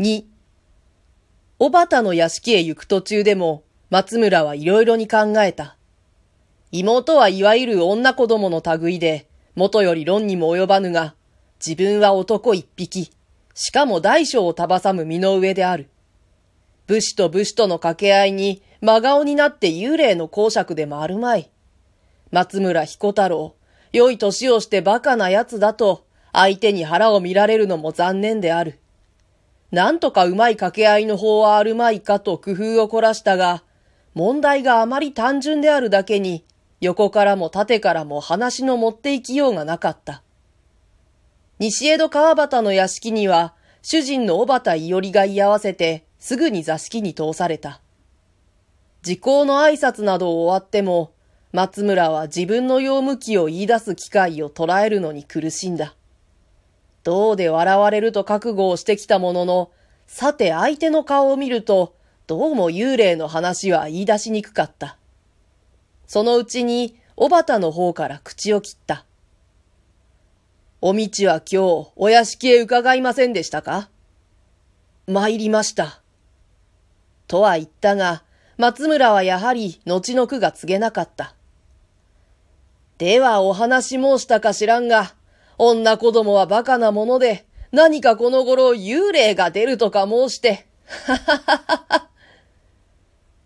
2小畑の屋敷へ行く途中でも、松村はいろいろに考えた。妹はいわゆる女子供の類で、元より論にも及ばぬが、自分は男一匹、しかも大小を束さむ身の上である。武士と武士との掛け合いに真顔になって幽霊の公爵でもあるまい。松村彦太郎、良い年をして馬鹿な奴だと、相手に腹を見られるのも残念である。なんとかうまい掛け合いの方はあるまいかと工夫を凝らしたが、問題があまり単純であるだけに、横からも縦からも話の持っていきようがなかった。西江戸川端の屋敷には、主人の小畑伊織が居合わせて、すぐに座敷に通された。時効の挨拶などを終わっても、松村は自分の用向きを言い出す機会を捉えるのに苦しんだ。どうで笑われると覚悟をしてきたものの、さて相手の顔を見ると、どうも幽霊の話は言い出しにくかった。そのうちに、小畑の方から口を切った。おみちは今日、お屋敷へ伺いませんでしたか？参りました。とは言ったが、松村はやはり後の句が告げなかった。ではお話申したか知らんが、女子供は馬鹿なもので、何かこの頃幽霊が出るとか申して、ははははは。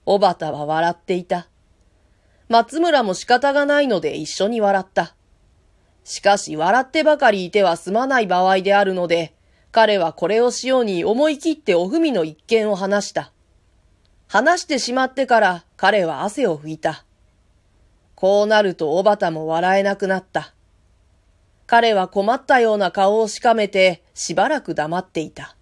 おばたは笑っていた。松村も仕方がないので一緒に笑った。しかし笑ってばかりいては済まない場合であるので、彼はこれをしように思い切っておふみの一件を話した。話してしまってから彼は汗を拭いた。こうなるとおばたも笑えなくなった。彼は困ったような顔をしかめてしばらく黙っていた。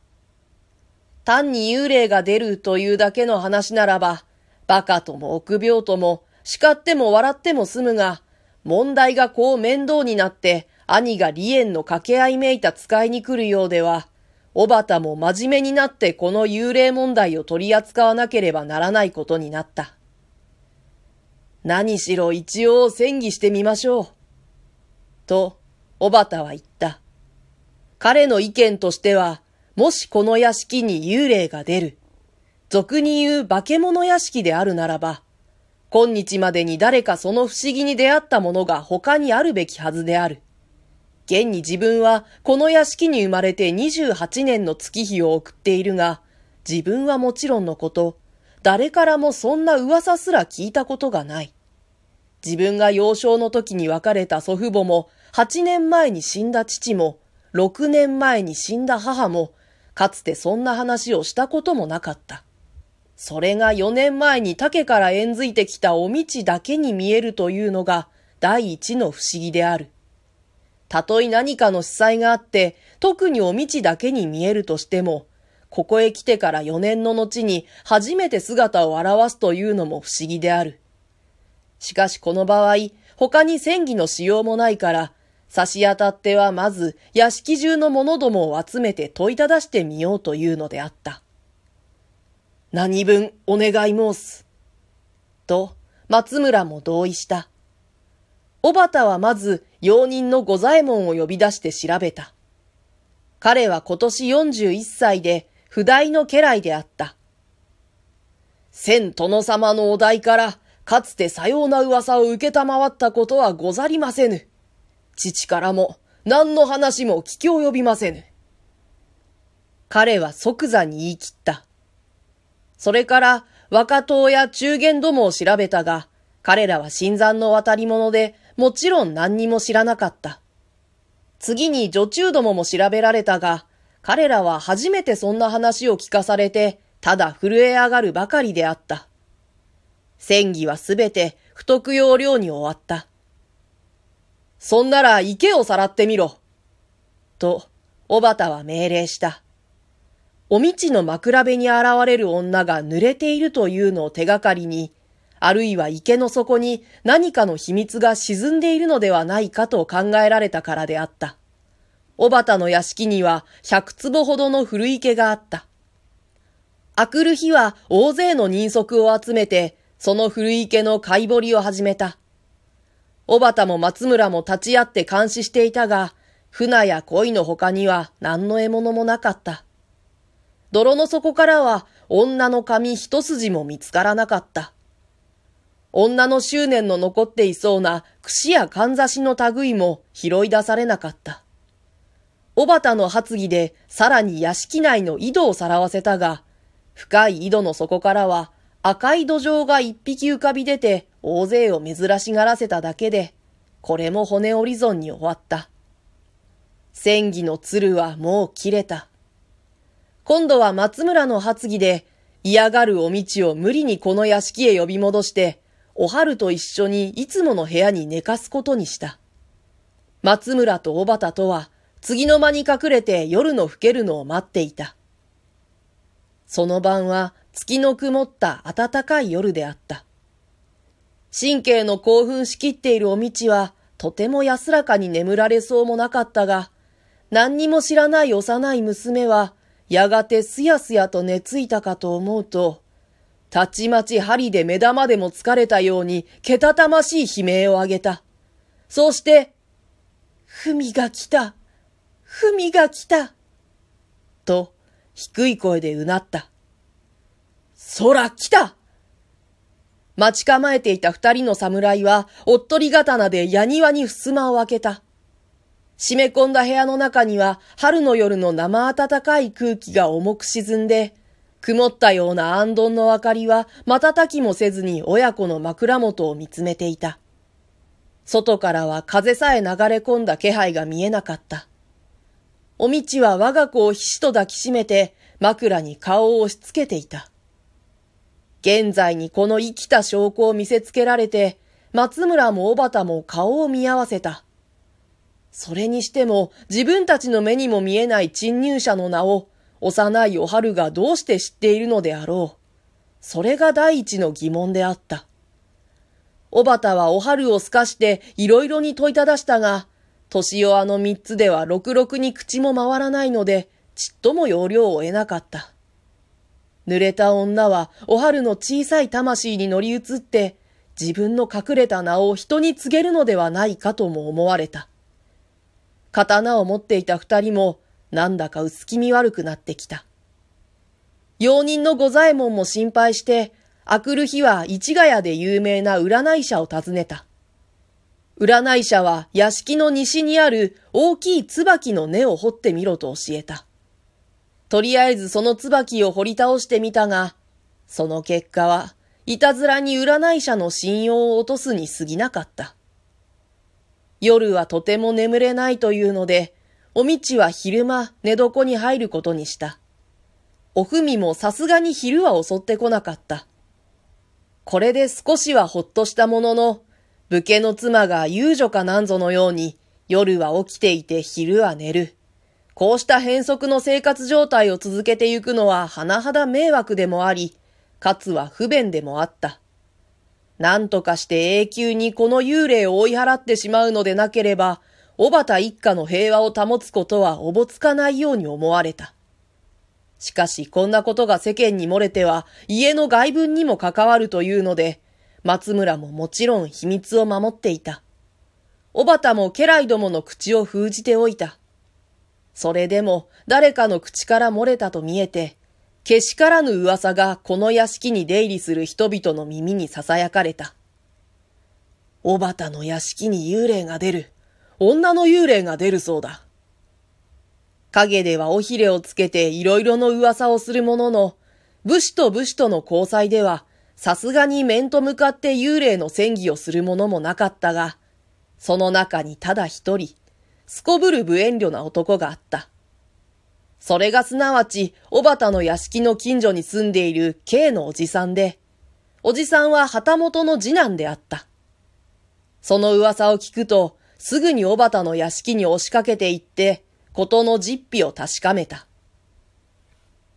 単に幽霊が出るというだけの話ならば、馬鹿とも臆病とも叱っても笑っても済むが、問題がこう面倒になって兄が離縁の掛け合いめいた使いに来るようでは、おばたも真面目になってこの幽霊問題を取り扱わなければならないことになった。何しろ一応戦議してみましょう。と、小畑は言った。彼の意見としては、もしこの屋敷に幽霊が出る、俗に言う化け物屋敷であるならば、今日までに誰かその不思議に出会ったものが他にあるべきはずである。現に自分はこの屋敷に生まれて28年の月日を送っているが、自分はもちろんのこと、誰からもそんな噂すら聞いたことがない。自分が幼少の時に別れた祖父母も8年前に死んだ父も、6年前に死んだ母も、かつてそんな話をしたこともなかった。それが4年前に竹から縁づいてきたお道だけに見えるというのが第一の不思議である。たとえ何かの司祭があって、特にお道だけに見えるとしても、ここへ来てから4年の後に初めて姿を現すというのも不思議である。しかしこの場合、他に戦技のしようもないから、差し当たってはまず屋敷中の者どもを集めて問いただしてみようというのであった。何分お願い申す？と、松村も同意した。小畑はまず、用人の五左衛門を呼び出して調べた。彼は今年41歳で、不代の家来であった。千殿様のお題から、かつてさような噂を受けたまわったことはござりませぬ。父からも何の話も聞き及びませぬ。彼は即座に言い切った。それから若党や中元どもを調べたが、彼らは新参の渡り物で、もちろん何にも知らなかった。次に女中どもも調べられたが、彼らは初めてそんな話を聞かされて、ただ震え上がるばかりであった。戦議はすべて不徳要領に終わった。そんなら池をさらってみろ。と、小畑は命令した。お道の枕辺に現れる女が濡れているというのを手がかりに、あるいは池の底に何かの秘密が沈んでいるのではないかと考えられたからであった。小畑の屋敷には百坪ほどの古池があった。あくる日は大勢の人足を集めて、その古池の貝掘りを始めた。小畑も松村も立ち会って監視していたが、船や鯉の他には何の獲物もなかった。泥の底からは女の髪一筋も見つからなかった。女の執念の残っていそうな櫛やかんざしの類も拾い出されなかった。小畑の発議でさらに屋敷内の井戸をさらわせたが、深い井戸の底からは赤い土壌が一匹浮かび出て大勢を珍しがらせただけで、これも骨折り損に終わった。戦技の鶴はもう切れた。今度は松村の発議で嫌がるお道を無理にこの屋敷へ呼び戻して、お春と一緒にいつもの部屋に寝かすことにした。松村と小畑とは次の間に隠れて夜の更けるのを待っていた。その晩は月の曇った暖かい夜であった。神経の興奮しきっているお道はとても安らかに眠られそうもなかったが、何にも知らない幼い娘はやがてすやすやと寝ついたかと思うと、たちまち針で目玉でも疲れたように、けたたましい悲鳴を上げた。そうして、ふみが来た。ふみが来た。と、低い声でうなった。そら来た待ち構えていた二人の侍は、おっとり刀で矢庭に襖を開けた。締め込んだ部屋の中には、春の夜の生暖かい空気が重く沈んで、曇ったような暗丼の明かりは瞬きもせずに親子の枕元を見つめていた。外からは風さえ流れ込んだ気配が見えなかった。おみちは我が子をひしと抱きしめて枕に顔を押し付けていた。現在にこの生きた証拠を見せつけられて、松村も小畑も顔を見合わせた。それにしても自分たちの目にも見えない侵入者の名を幼いお春がどうして知っているのであろう。それが第一の疑問であった。小畑はお春を透かしていろいろに問いただしたが、年をあの三つではろくろくに口も回らないので、ちっとも要領を得なかった。濡れた女はお春の小さい魂に乗り移って、自分の隠れた名を人に告げるのではないかとも思われた。刀を持っていた二人も、なんだか薄気味悪くなってきた。用人の御左衛門も心配して、あくる日は市ヶ谷で有名な占い社を訪ねた。占い社は屋敷の西にある大きい椿の根を掘ってみろと教えた。とりあえずその椿を掘り倒してみたが、その結果は、いたずらに占い社の信用を落とすに過ぎなかった。夜はとても眠れないというので、おみちは昼間寝床に入ることにした。おふみもさすがに昼は襲ってこなかった。これで少しはほっとしたものの、武家の妻が遊女かなんぞのように、夜は起きていて昼は寝る。こうした変則の生活状態を続けてゆくのは甚だ迷惑でもあり、かつは不便でもあった。何とかして永久にこの幽霊を追い払ってしまうのでなければ、小畑一家の平和を保つことはおぼつかないように思われた。しかしこんなことが世間に漏れては家の外分にも関わるというので、松村ももちろん秘密を守っていた。小畑も家来どもの口を封じておいた。それでも誰かの口から漏れたと見えて、けしからぬ噂がこの屋敷に出入りする人々の耳に囁かれた。小畑の屋敷に幽霊が出る。女の幽霊が出るそうだ。影では尾ひれをつけていろいろの噂をするものの、武士と武士との交際では、さすがに面と向かって幽霊の戦技をするものもなかったが、その中にただ一人、すこぶる無遠慮な男があった。それがすなわち、小畑の屋敷の近所に住んでいる K のおじさんで、おじさんは旗本の次男であった。その噂を聞くと、すぐに小畑の屋敷に押しかけて行って、ことの実費を確かめた。